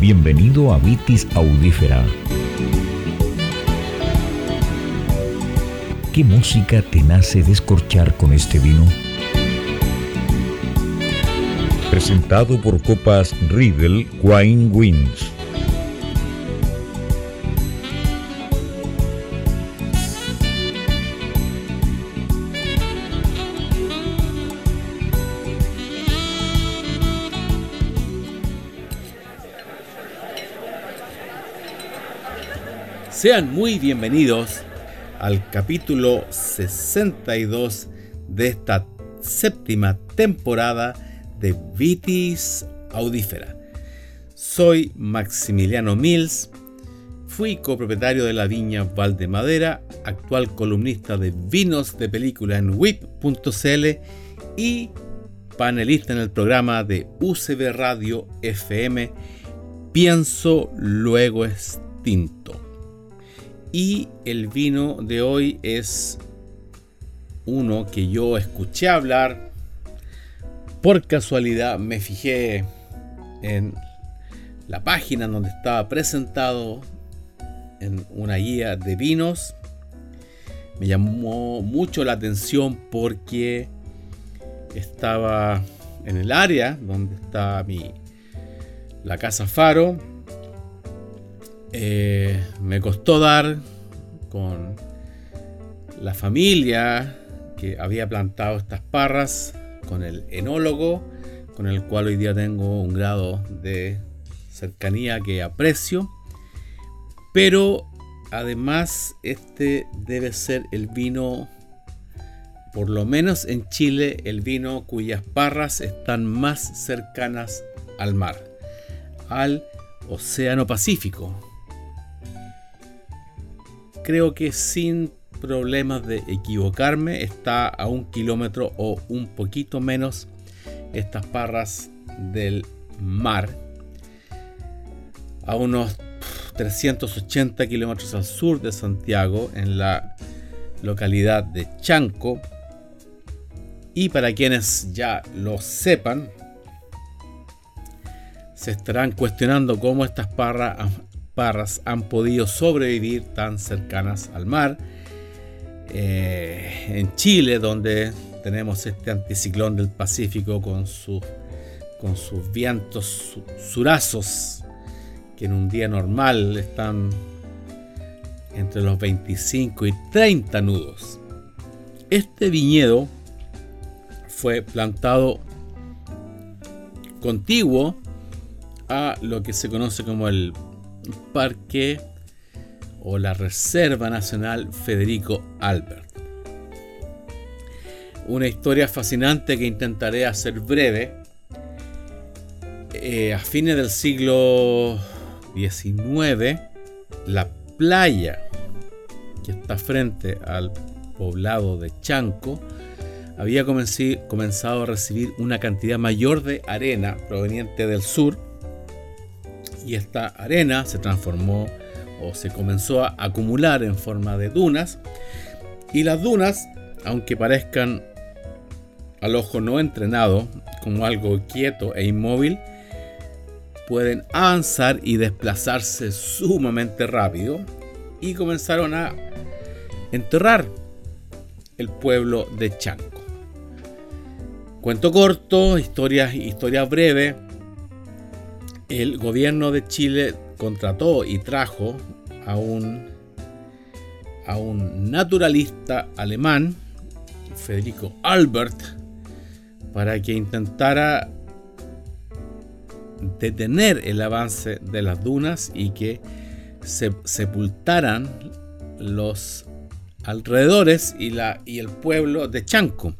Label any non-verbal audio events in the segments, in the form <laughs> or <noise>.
Bienvenido a Vitis Audífera. ¿Qué música te nace descorchar con este vino? Presentado por Copas Riedel Wine Wins. Sean muy bienvenidos al capítulo 62 de esta séptima temporada de Vitis Audífera. Soy Maximiliano Mills, fui copropietario de la viña Valdemadera, actual columnista de vinos de película en whip.cl y panelista en el programa de UCB Radio FM Pienso Luego Extinto. Y el vino de hoy es uno que yo escuché hablar. Por casualidad me fijé en la página donde estaba presentado en una guía de vinos. Me llamó mucho la atención porque estaba en el área donde está mi la casa Faro eh, me costó dar con la familia que había plantado estas parras, con el enólogo, con el cual hoy día tengo un grado de cercanía que aprecio. Pero además este debe ser el vino, por lo menos en Chile, el vino cuyas parras están más cercanas al mar, al Océano Pacífico creo que sin problemas de equivocarme está a un kilómetro o un poquito menos estas parras del mar. A unos 380 kilómetros al sur de Santiago en la localidad de Chanco. Y para quienes ya lo sepan se estarán cuestionando cómo estas parras han podido sobrevivir tan cercanas al mar. Eh, en Chile, donde tenemos este anticiclón del Pacífico con, con sus vientos surazos, que en un día normal están entre los 25 y 30 nudos. Este viñedo fue plantado contiguo a lo que se conoce como el Parque o la Reserva Nacional Federico Albert. Una historia fascinante que intentaré hacer breve. Eh, a fines del siglo XIX, la playa que está frente al poblado de Chanco había comenzado a recibir una cantidad mayor de arena proveniente del sur y esta arena se transformó o se comenzó a acumular en forma de dunas y las dunas, aunque parezcan al ojo no entrenado como algo quieto e inmóvil, pueden avanzar y desplazarse sumamente rápido y comenzaron a enterrar el pueblo de Chanco. Cuento corto, historia, historia breve el gobierno de Chile contrató y trajo a un, a un naturalista alemán, Federico Albert, para que intentara detener el avance de las dunas y que se sepultaran los alrededores y, la, y el pueblo de Chanco.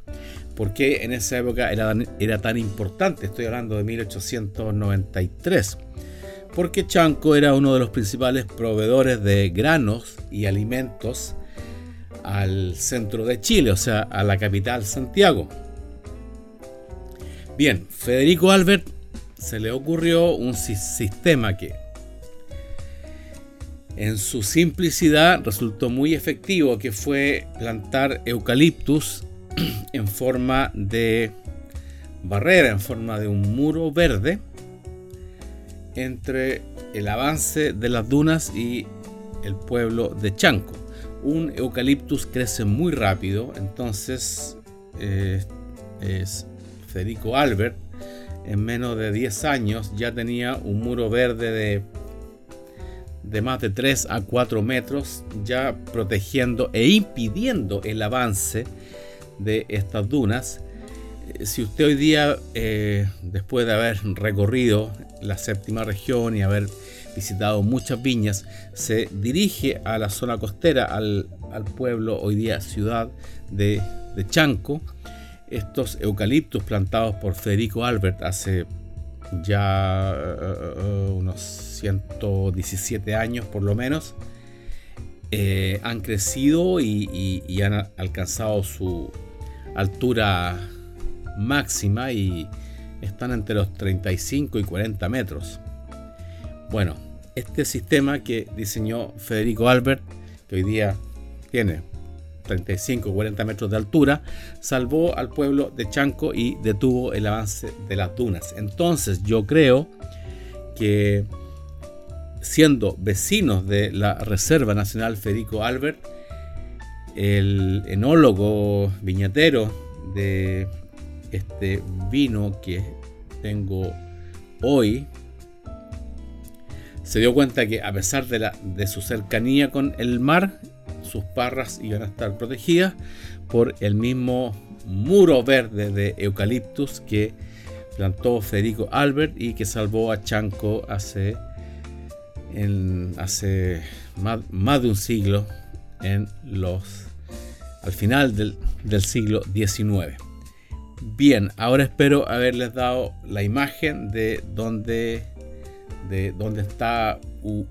¿Por qué en esa época era, era tan importante? Estoy hablando de 1893. Porque Chanco era uno de los principales proveedores de granos y alimentos al centro de Chile, o sea, a la capital Santiago. Bien, Federico Albert se le ocurrió un sistema que en su simplicidad resultó muy efectivo, que fue plantar eucaliptus <clears throat> en forma de barrera, en forma de un muro verde entre el avance de las dunas y el pueblo de Chanco. Un eucaliptus crece muy rápido, entonces eh, es Federico Albert en menos de 10 años ya tenía un muro verde de, de más de 3 a 4 metros, ya protegiendo e impidiendo el avance de estas dunas. Eh, si usted hoy día, eh, después de haber recorrido la séptima región y haber visitado muchas viñas, se dirige a la zona costera, al, pueblo, hoy día ciudad de, de Chanco, estos eucaliptos plantados por Federico Albert hace ya uh, unos 117 años por lo menos, han crecido y, han alcanzado su altura máxima y están entre los 35 y 40 metros. Bueno, este sistema que diseñó Federico Albert, que hoy día tiene 35 40 metros de altura, salvó al pueblo de Chanco y detuvo el avance de las dunas. Entonces yo creo que siendo vecinos de la Reserva Nacional Federico Albert, el enólogo viñatero de este vino que tengo hoy, se dio cuenta que a pesar de, su cercanía con el mar, sus parras iban a estar protegidas por el mismo muro verde de eucaliptus que plantó Federico Albert y que salvó a Chanco hace más, de un siglo, en los, al final del, siglo XIX. Bien, ahora espero haberles dado la imagen de dónde, de dónde está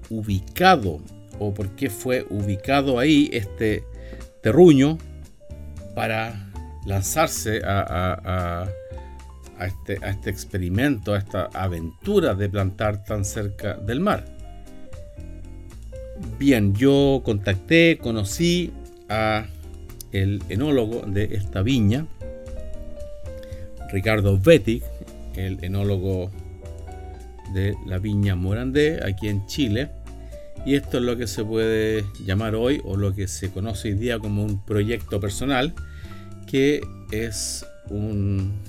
ubicado o por qué fue ubicado ahí este terruño para lanzarse a, este, a, este, experimento, a esta aventura de plantar tan cerca del mar. Bien, yo contacté, conocí a el enólogo de esta viña, Ricardo Bettig, el enólogo de la viña Morandé, aquí en Chile. Y esto es lo que se puede llamar hoy o lo que se conoce hoy día como un proyecto personal, que es un,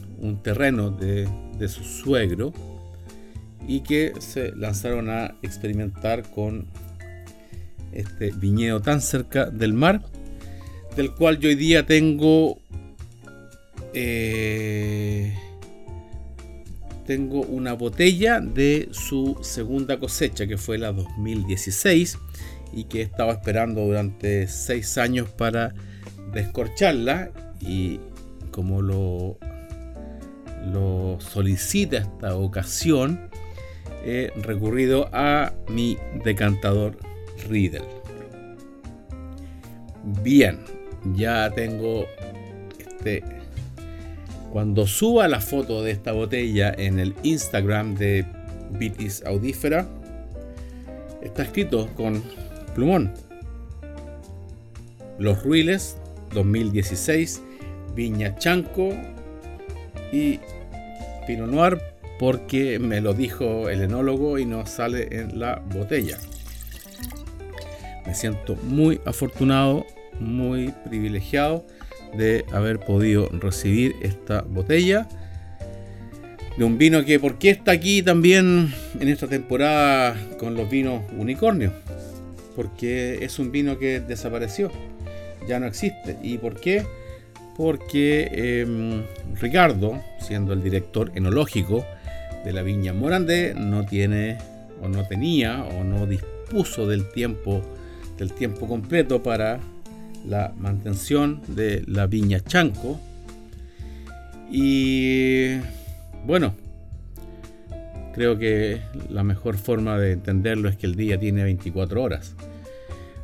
terreno de, de, su suegro y que se lanzaron a experimentar con este viñedo tan cerca del mar, del cual yo hoy día tengo eh, tengo una botella de su segunda cosecha, que fue la 2016, y que he estado esperando durante seis años para descorcharla. Y como lo, lo solicita esta ocasión, he recurrido a mi decantador Riedel. Bien, ya tengo este cuando suba la foto de esta botella en el Instagram de Vitis Audífera, está escrito con plumón. Los Ruiles 2016, Viña Chanco y Pinot Noir porque me lo dijo el enólogo y no sale en la botella. Me siento muy afortunado, muy privilegiado de haber podido recibir esta botella de un vino que, ¿por qué está aquí también en esta temporada con los vinos unicornios? Porque es un vino que desapareció, ya no existe. ¿Y por qué? Porque em, Ricardo, siendo el director enológico de la viña Morandé, no tiene o no tenía o no dispuso del tiempo del tiempo completo para la mantención de la viña Chanco. Y bueno, creo que la mejor forma de entenderlo es que el día tiene 24 horas.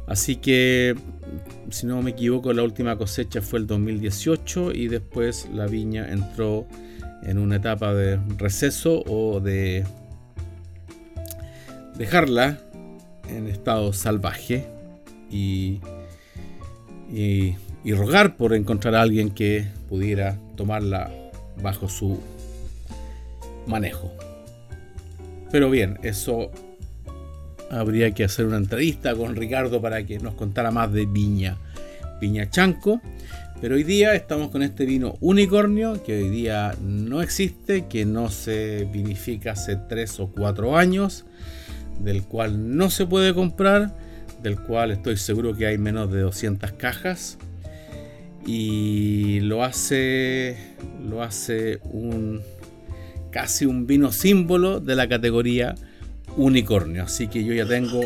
Así que, si no me equivoco, la última cosecha fue el 2018 y después la viña entró en una etapa de receso o de dejarla en estado salvaje y y, rogar por encontrar a alguien que pudiera tomarla bajo su manejo. Pero bien, eso habría que hacer una entrevista con Ricardo para que nos contara más de Viña, Viña Chanco. Pero hoy día estamos con este vino unicornio que hoy día no existe, que no se vinifica hace 3 o 4 años, del cual no se puede comprar, del cual estoy seguro que hay menos de 200 cajas y lo hace lo hace un casi un vino símbolo de la categoría unicornio. Así que yo ya tengo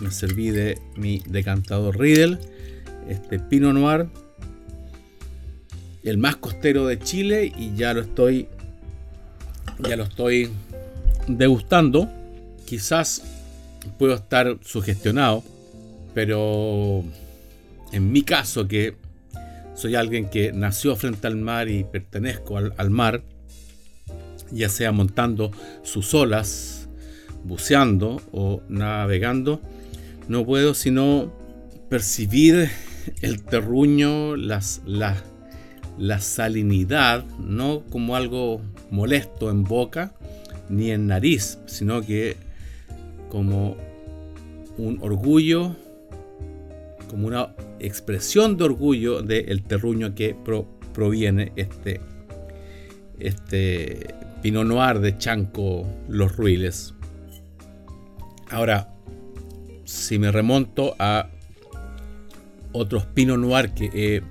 me serví de mi decantador Riedel, este Pinot Noir el más costero de Chile y ya lo estoy ya lo estoy degustando. Quizás puedo estar sugestionado, pero en mi caso que soy alguien que nació frente al mar y pertenezco al, al mar, ya sea montando sus olas, buceando o navegando, no puedo sino percibir el terruño, las, la salinidad, no como algo molesto en boca ni en nariz, sino que como un orgullo, como una expresión de orgullo del terruño que proviene este, este Pinot Noir de Chanco Los Ruiles. Ahora, si me remonto a otros Pinot Noir que he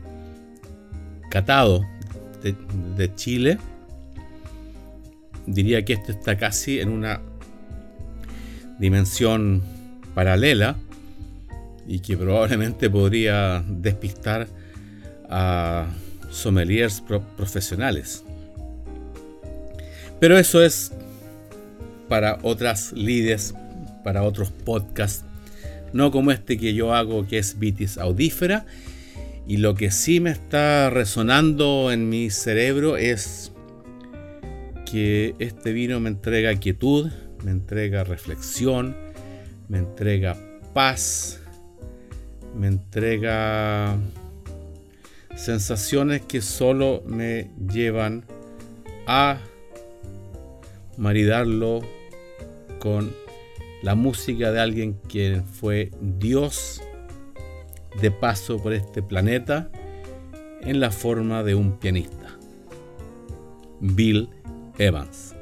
catado de, Chile, diría que este está casi en una dimensión paralela y que probablemente podría despistar a sommeliers profesionales. Pero eso es para otras lides, para otros podcasts, no como este que yo hago que es Vitis audífera y lo que sí me está resonando en mi cerebro es que este vino me entrega quietud, me entrega reflexión, me entrega paz, me entrega sensaciones que solo me llevan a maridarlo con la música de alguien que fue Dios de paso por este planeta en la forma de un pianista, Bill Evans.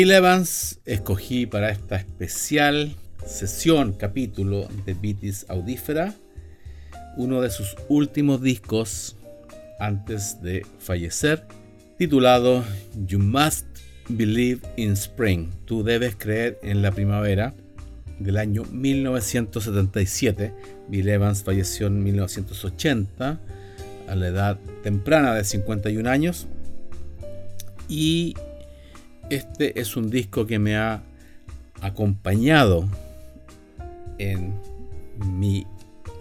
Bill Evans escogí para esta especial sesión, capítulo de Vitis Audífera, uno de sus últimos discos antes de fallecer, titulado You Must Believe in Spring, tú debes creer en la primavera, del año 1977. Bill Evans falleció en 1980 a la edad temprana de 51 años y este es un disco que me ha acompañado en mi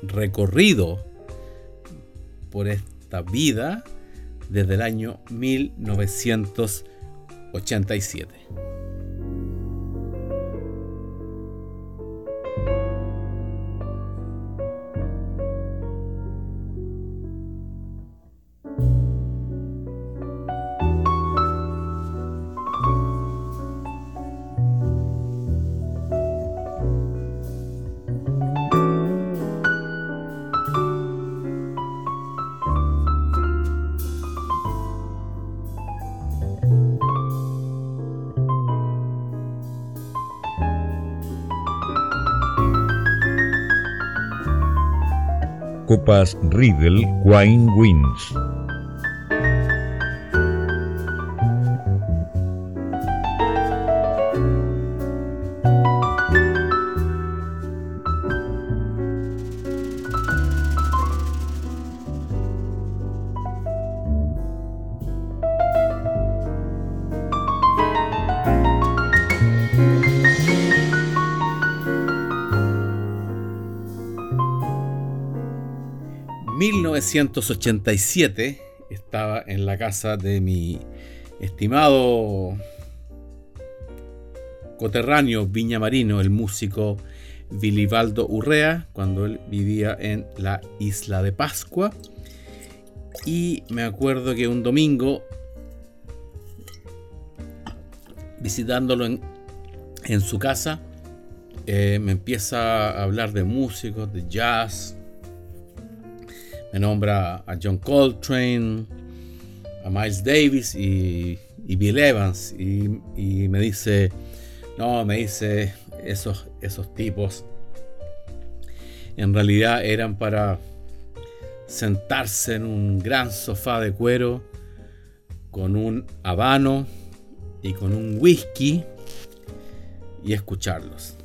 recorrido por esta vida desde el año 1987. Riedel Wine Wins. 1987 estaba en la casa de mi estimado coterráneo viñamarino, el músico Vilibaldo Urrea, cuando él vivía en la isla de Pascua. Y me acuerdo que un domingo, visitándolo en, su casa, eh, me empieza a hablar de músicos, de jazz. Me nombra a John Coltrane, a Miles Davis y, Bill Evans. Y, y, me dice, no, me dice, esos, esos tipos en realidad eran para sentarse en un gran sofá de cuero con un habano y con un whisky y escucharlos.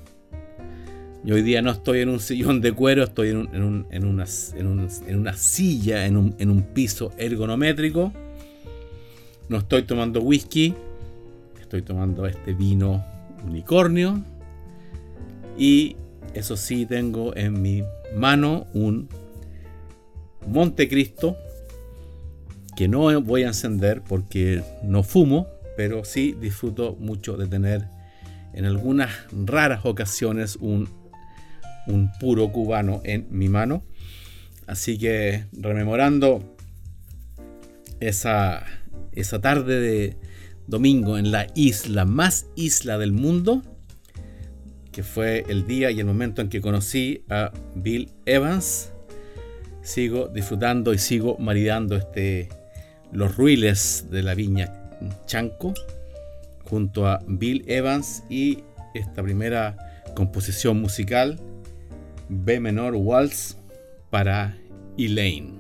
Yo hoy día no estoy en un sillón de cuero, estoy en, una, silla, en un, piso ergonométrico. No estoy tomando whisky, estoy tomando este vino unicornio. Y eso sí, tengo en mi mano un Montecristo que no voy a encender porque no fumo, pero sí disfruto mucho de tener en algunas raras ocasiones un un puro cubano en mi mano. Así que rememorando esa, esa tarde de domingo en la isla más isla del mundo, que fue el día y el momento en que conocí a Bill Evans, sigo disfrutando y sigo maridando este, los ruiles de la viña Chanco junto a Bill Evans y esta primera composición musical B menor Waltz para Elaine.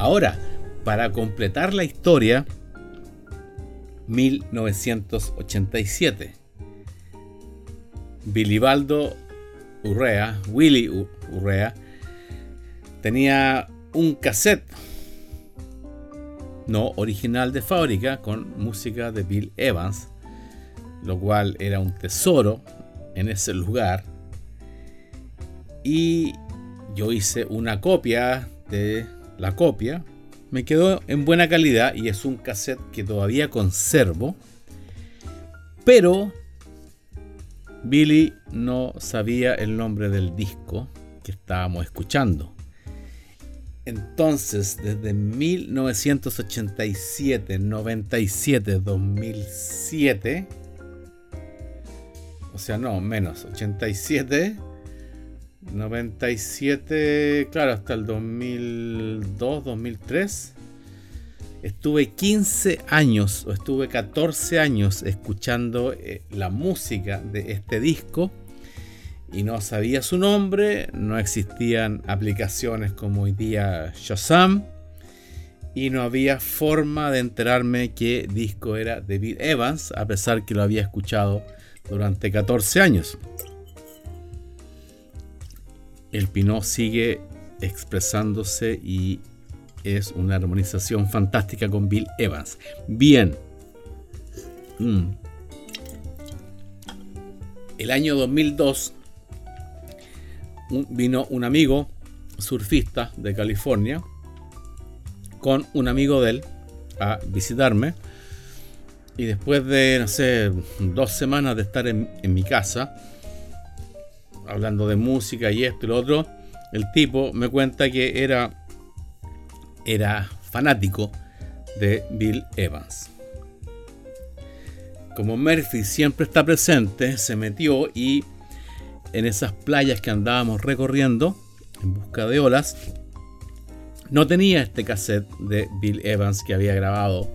Ahora, para completar la historia, 1987. Bilibaldo Urrea, Willy Urrea, tenía un cassette no original de fábrica con música de Bill Evans, lo cual era un tesoro en ese lugar. Y yo hice una copia de la copia, me quedó en buena calidad y es un cassette que todavía conservo. Pero Billy no sabía el nombre del disco que estábamos escuchando. Entonces, desde 1987, 97, 2007, o sea, no, menos, 87, 97, claro, hasta el 2002, 2003. Estuve 15 años o estuve 14 años escuchando eh, la música de este disco y no sabía su nombre, no existían aplicaciones como hoy día Shazam y no había forma de enterarme qué disco era Bill Evans a pesar que lo había escuchado durante 14 años el Pinot sigue expresándose y es una armonización fantástica con Bill Evans. Bien. Mm. El año 2002 vino un amigo surfista de California con un amigo de él a visitarme. Y después de, no sé, dos semanas de estar en mi casa, hablando de música y esto y lo otro, el tipo me cuenta que era, era fanático de Bill Evans. Como Murphy siempre está presente, se metió y en esas playas que andábamos recorriendo en busca de olas, no tenía este cassette de Bill Evans que había grabado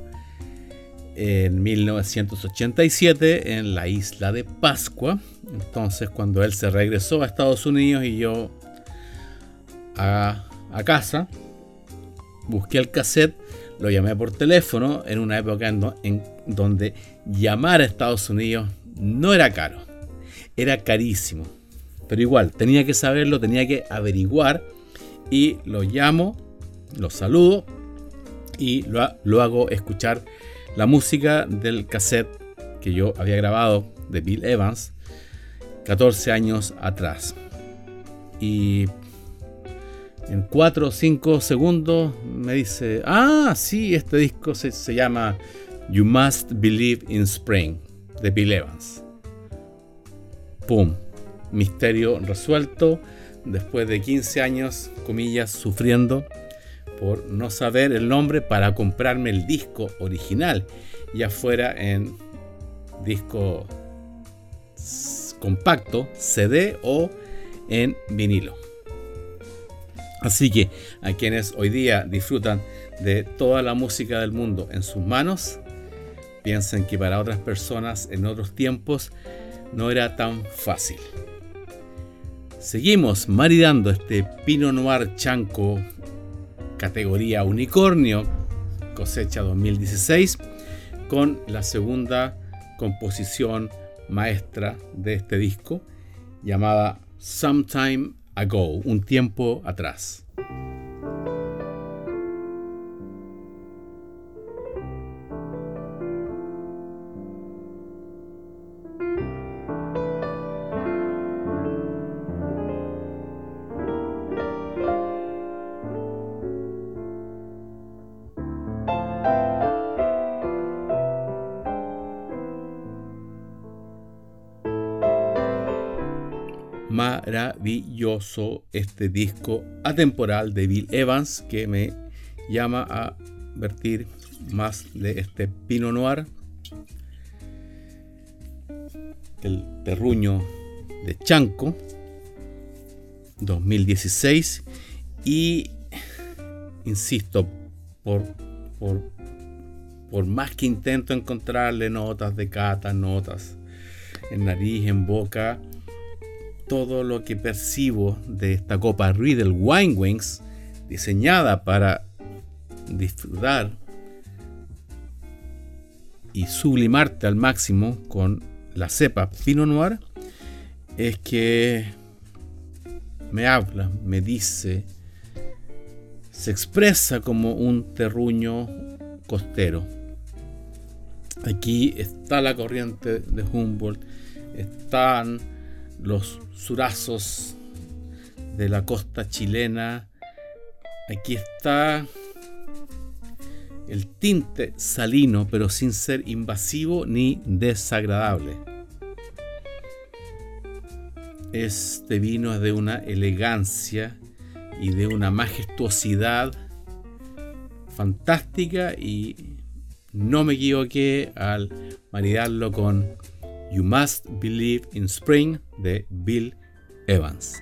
en 1987 en la isla de Pascua. Entonces cuando él se regresó a Estados Unidos y yo a, casa, busqué el cassette, lo llamé por teléfono en una época en, donde llamar a Estados Unidos no era caro, era carísimo. Pero igual, tenía que saberlo, tenía que averiguar y lo llamo, lo saludo y lo, lo hago escuchar la música del cassette que yo había grabado de Bill Evans 14 años atrás. Y en 4 o 5 segundos me dice, ah, sí, este disco se, se llama You Must Believe in Spring de Bill Evans. ¡Pum! Misterio resuelto después de 15 años, comillas, sufriendo por no saber el nombre para comprarme el disco original, ya fuera en disco compacto, CD o en vinilo. Así que a quienes hoy día disfrutan de toda la música del mundo en sus manos, piensen que para otras personas en otros tiempos no era tan fácil. Seguimos maridando este Pino Noir Chanco categoría unicornio, cosecha 2016, con la segunda composición maestra de este disco, llamada Sometime Ago, un tiempo atrás. Maravilloso este disco atemporal de Bill Evans que me llama a vertir más de este Pinot Noir, el terruño de Chanco 2016 y insisto por, por, por más que intento encontrarle notas de cata, notas en nariz, en boca, todo lo que percibo de esta copa Riedel Wine Wings, diseñada para disfrutar y sublimarte al máximo con la cepa Pinot Noir, es que me habla, me dice, se expresa como un terruño costero. Aquí está la corriente de Humboldt, están los surazos de la costa chilena. Aquí está el tinte salino, pero sin ser invasivo ni desagradable. Este vino es de una elegancia y de una majestuosidad fantástica y no me equivoqué al maridarlo con You Must Believe in Spring de Bill Evans.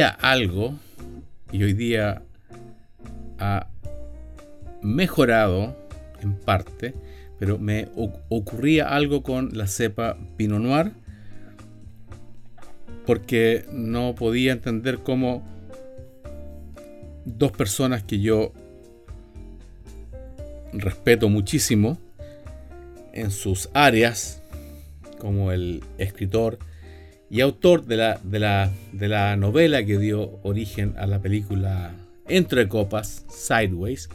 algo, y hoy día a mejorado en parte, pero me ocurría algo con la cepa Pinot Noir porque no podía entender cómo dos personas que yo respeto muchísimo en sus áreas, como el escritor y autor de la, de la, de la novela que dio origen a la película Entre Copas, Sideways,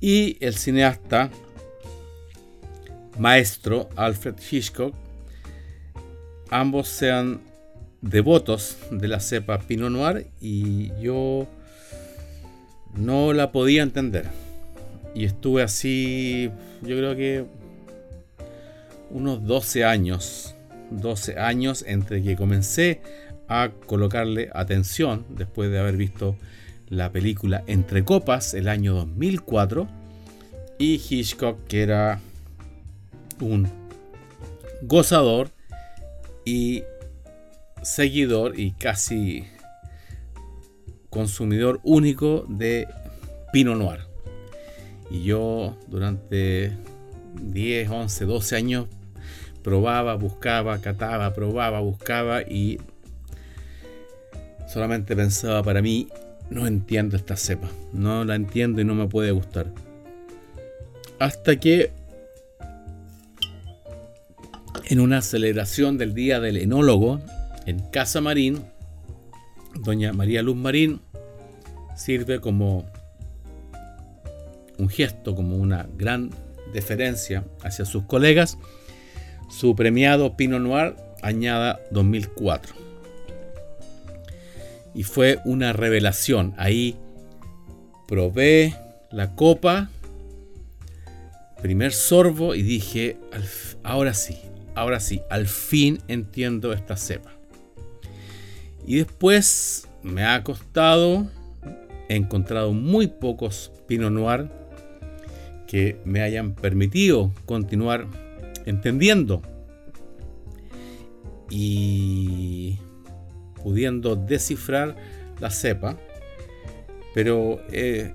y el cineasta maestro Alfred Hitchcock, ambos sean devotos de la cepa Pinot Noir y yo no la podía entender. Y estuve así, yo creo que unos 12 años, 12 años entre que comencé a colocarle atención después de haber visto la película Entre Copas el año 2004 y Hitchcock que era un gozador y seguidor y casi consumidor único de Pinot Noir. Y yo durante 10, 11, 12 años probaba, buscaba, cataba, probaba, buscaba y solamente pensaba para mí, no entiendo esta cepa, no la entiendo y no me puede gustar. Hasta que en una celebración del Día del Enólogo en Casa Marín, doña María Luz Marín sirve como un gesto, como una gran deferencia hacia sus colegas, su premiado Pinot Noir añada 2004. Y fue una revelación. Ahí probé la copa, primer sorbo y dije, ahora sí, ahora sí, al fin entiendo esta cepa. Y después me ha costado, he encontrado muy pocos Pinot Noir que me hayan permitido continuar entendiendo y pudiendo descifrar la cepa. Pero he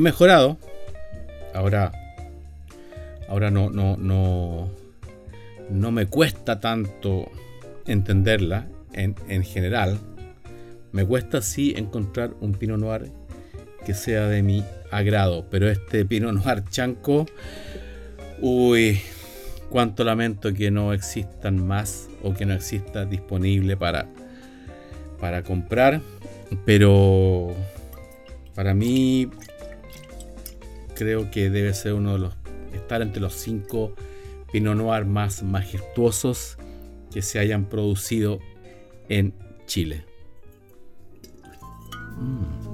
mejorado. Ahora, ahora no, no, no, no me cuesta tanto entenderla en, general. Me cuesta sí encontrar un Pinot Noir que sea de mi agrado, pero este Pinot Noir chanco, uy, cuánto lamento que no existan más o que no exista disponible para, para comprar, pero para mí creo que debe ser uno de los, estar entre los cinco Pinot Noir más majestuosos que se hayan producido en Chile. Mm.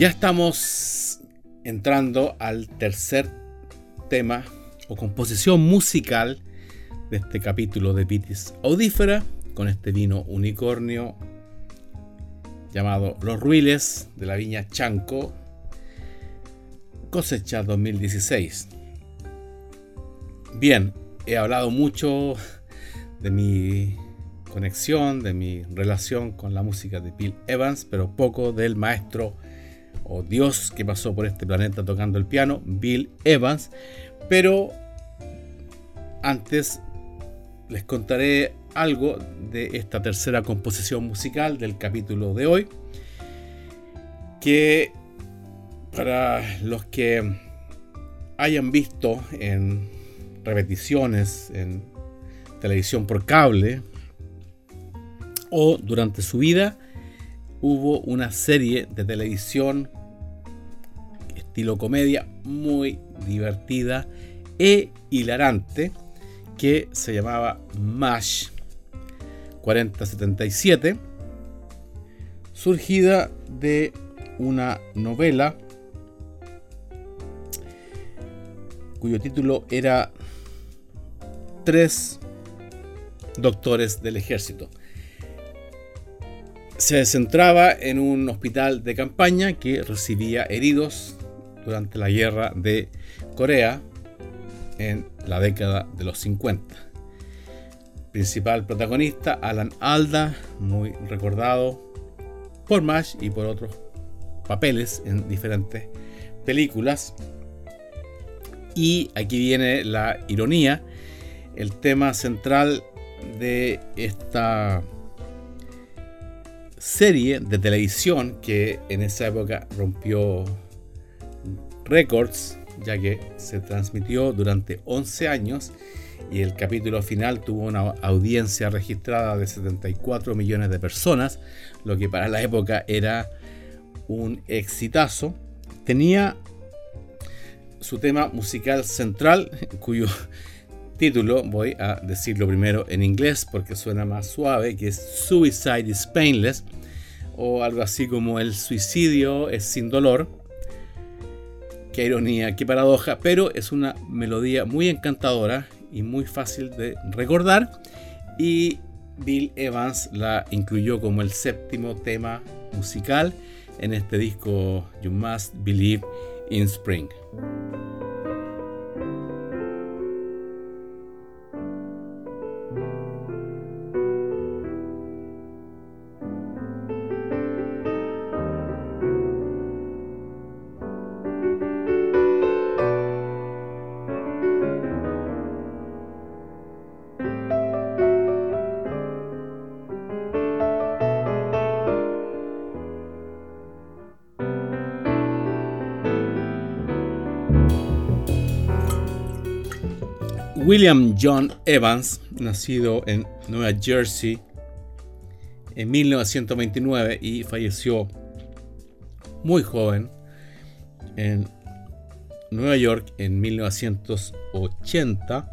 Ya estamos entrando al tercer tema o composición musical de este capítulo de Pitis Audífera con este vino unicornio llamado Los Ruiles de la viña Chanco, cosecha 2016. Bien, he hablado mucho de mi conexión, de mi relación con la música de Bill Evans, pero poco del maestro o Dios que pasó por este planeta tocando el piano, Bill Evans. Pero antes les contaré algo de esta tercera composición musical del capítulo de hoy, que para los que hayan visto en repeticiones en televisión por cable o durante su vida, hubo una serie de televisión estilo comedia muy divertida e hilarante que se llamaba MASH 4077, surgida de una novela cuyo título era Tres doctores del ejército. Se centraba en un hospital de campaña que recibía heridos durante la guerra de Corea en la década de los 50. Principal protagonista, Alan Alda, muy recordado por MASH y por otros papeles en diferentes películas. Y aquí viene la ironía. El tema central de esta serie de televisión que en esa época rompió récords, ya que se transmitió durante 11 años y el capítulo final tuvo una audiencia registrada de 74 millones de personas, lo que para la época era un exitazo. Tenía su tema musical central, <laughs> cuyo título voy a decirlo primero en inglés porque suena más suave, que es Suicide is Painless, o algo así como El suicidio es sin dolor. Qué ironía, qué paradoja, pero es una melodía muy encantadora y muy fácil de recordar. Y Bill Evans la incluyó como el séptimo tema musical en este disco You Must Believe in Spring. William John Evans, nacido en Nueva Jersey en 1929 y falleció muy joven en Nueva York en 1980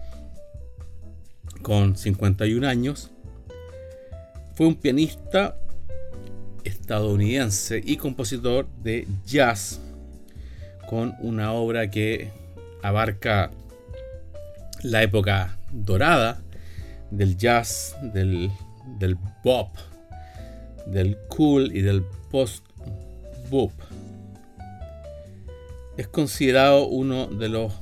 con 51 años. Fue un pianista estadounidense y compositor de jazz con una obra que abarca la época dorada del jazz, del, del bop, del cool y del post-bop. Es considerado uno de los...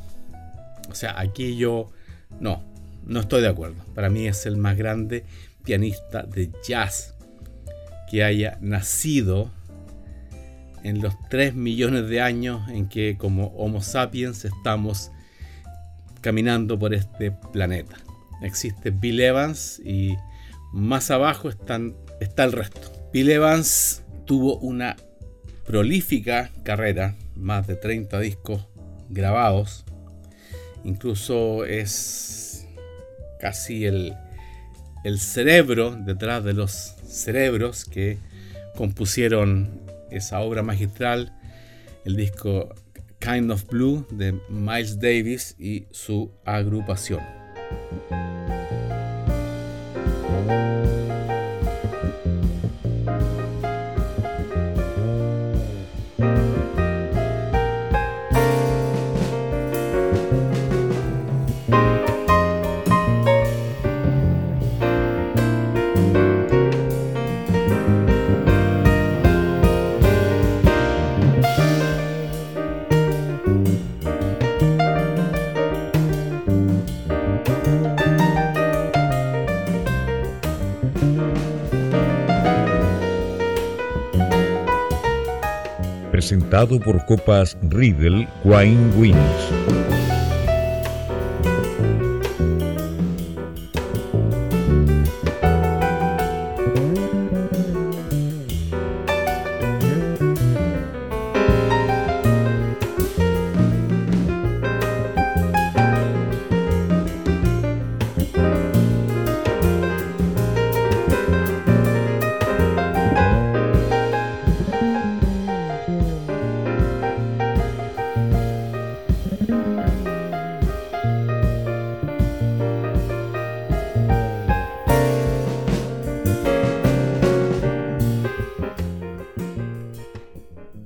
O sea, aquí yo... No, no estoy de acuerdo. Para mí es el más grande pianista de jazz que haya nacido en los 3 millones de años en que como Homo sapiens estamos caminando por este planeta. Existe Bill Evans y más abajo están, está el resto. Bill Evans tuvo una prolífica carrera, más de 30 discos grabados. Incluso es casi el, el cerebro detrás de los cerebros que compusieron esa obra magistral, el disco Kind of Blue de Miles Davis y su agrupación. Por Copas Riedel Wine Wins.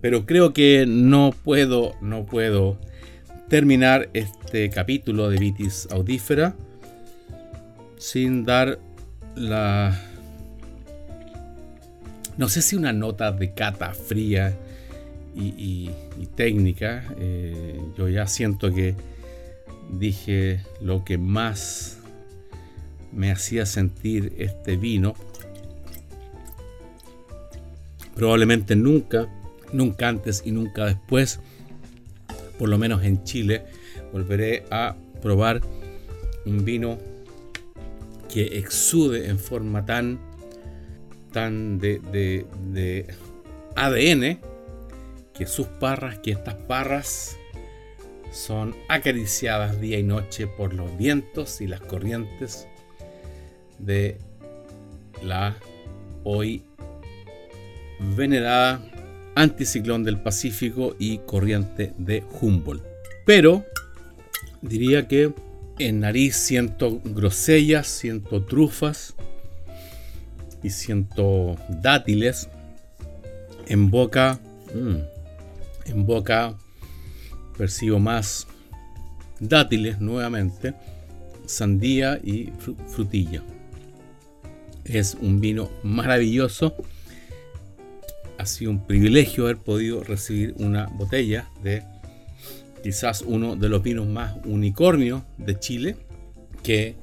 Pero creo que no puedo, no puedo terminar este capítulo de Vitis audífera sin dar la... No sé si una nota de cata fría y, técnica. Eh, yo ya siento que dije lo que más me hacía sentir este vino. Probablemente nunca, nunca antes y nunca después, por lo menos en Chile, volveré a probar un vino que exude en forma tan, tan de, de, ADN, que sus parras, que estas parras son acariciadas día y noche por los vientos y las corrientes de la hoy venerada anticiclón del Pacífico y corriente de Humboldt. Pero diría que en nariz siento grosellas, siento trufas y siento dátiles. En boca, mm, en boca percibo más dátiles nuevamente, sandía y frutilla. Es un vino maravilloso. Ha sido un privilegio haber podido recibir una botella de quizás uno de los vinos más unicornios de Chile, que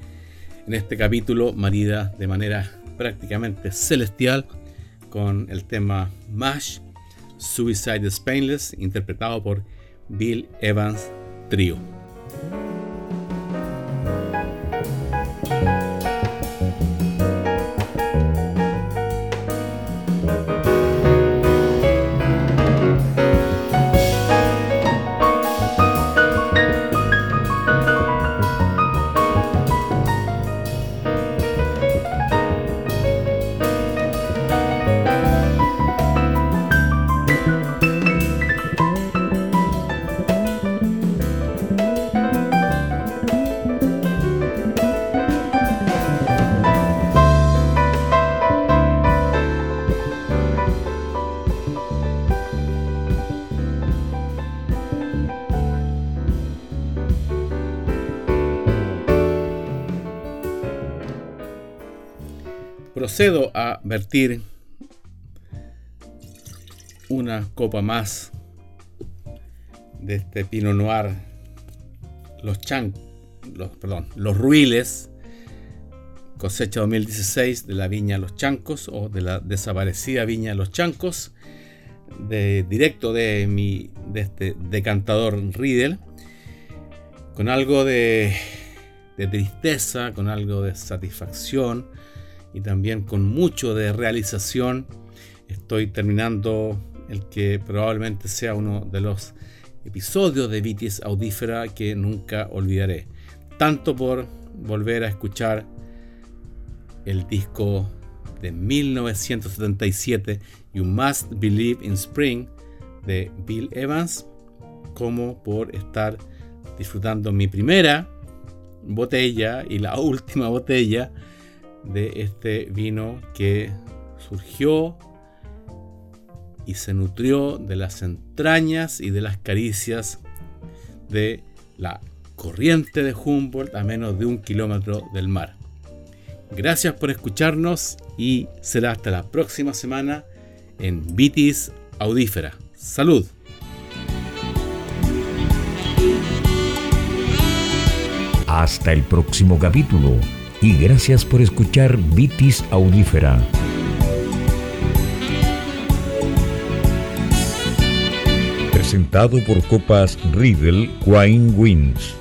en este capítulo marida de manera prácticamente celestial con el tema MASH, Suicide Spainless, interpretado por Bill Evans Trio. Procedo a vertir una copa más de este Pinot Noir, los chan, los, perdón, los ruiles, cosecha 2016 de la viña Los Chancos o de la desaparecida viña Los Chancos, de, directo de mi de este decantador Riedel, con algo de, de tristeza, con algo de satisfacción, y también con mucho de realización. Estoy terminando el que probablemente sea uno de los episodios de Vitis Audífera que nunca olvidaré. Tanto por volver a escuchar el disco de 1977, You Must Believe in Spring, de Bill Evans, como por estar disfrutando mi primera botella y la <laughs> última botella de este vino que surgió y se nutrió de las entrañas y de las caricias de la corriente de Humboldt a menos de un kilómetro del mar. Gracias por escucharnos y será hasta la próxima semana en Vitis Audífera. Salud. Hasta el próximo capítulo y gracias por escuchar Vitis Audífera. Presentado por Copas Riedel Wine Wins.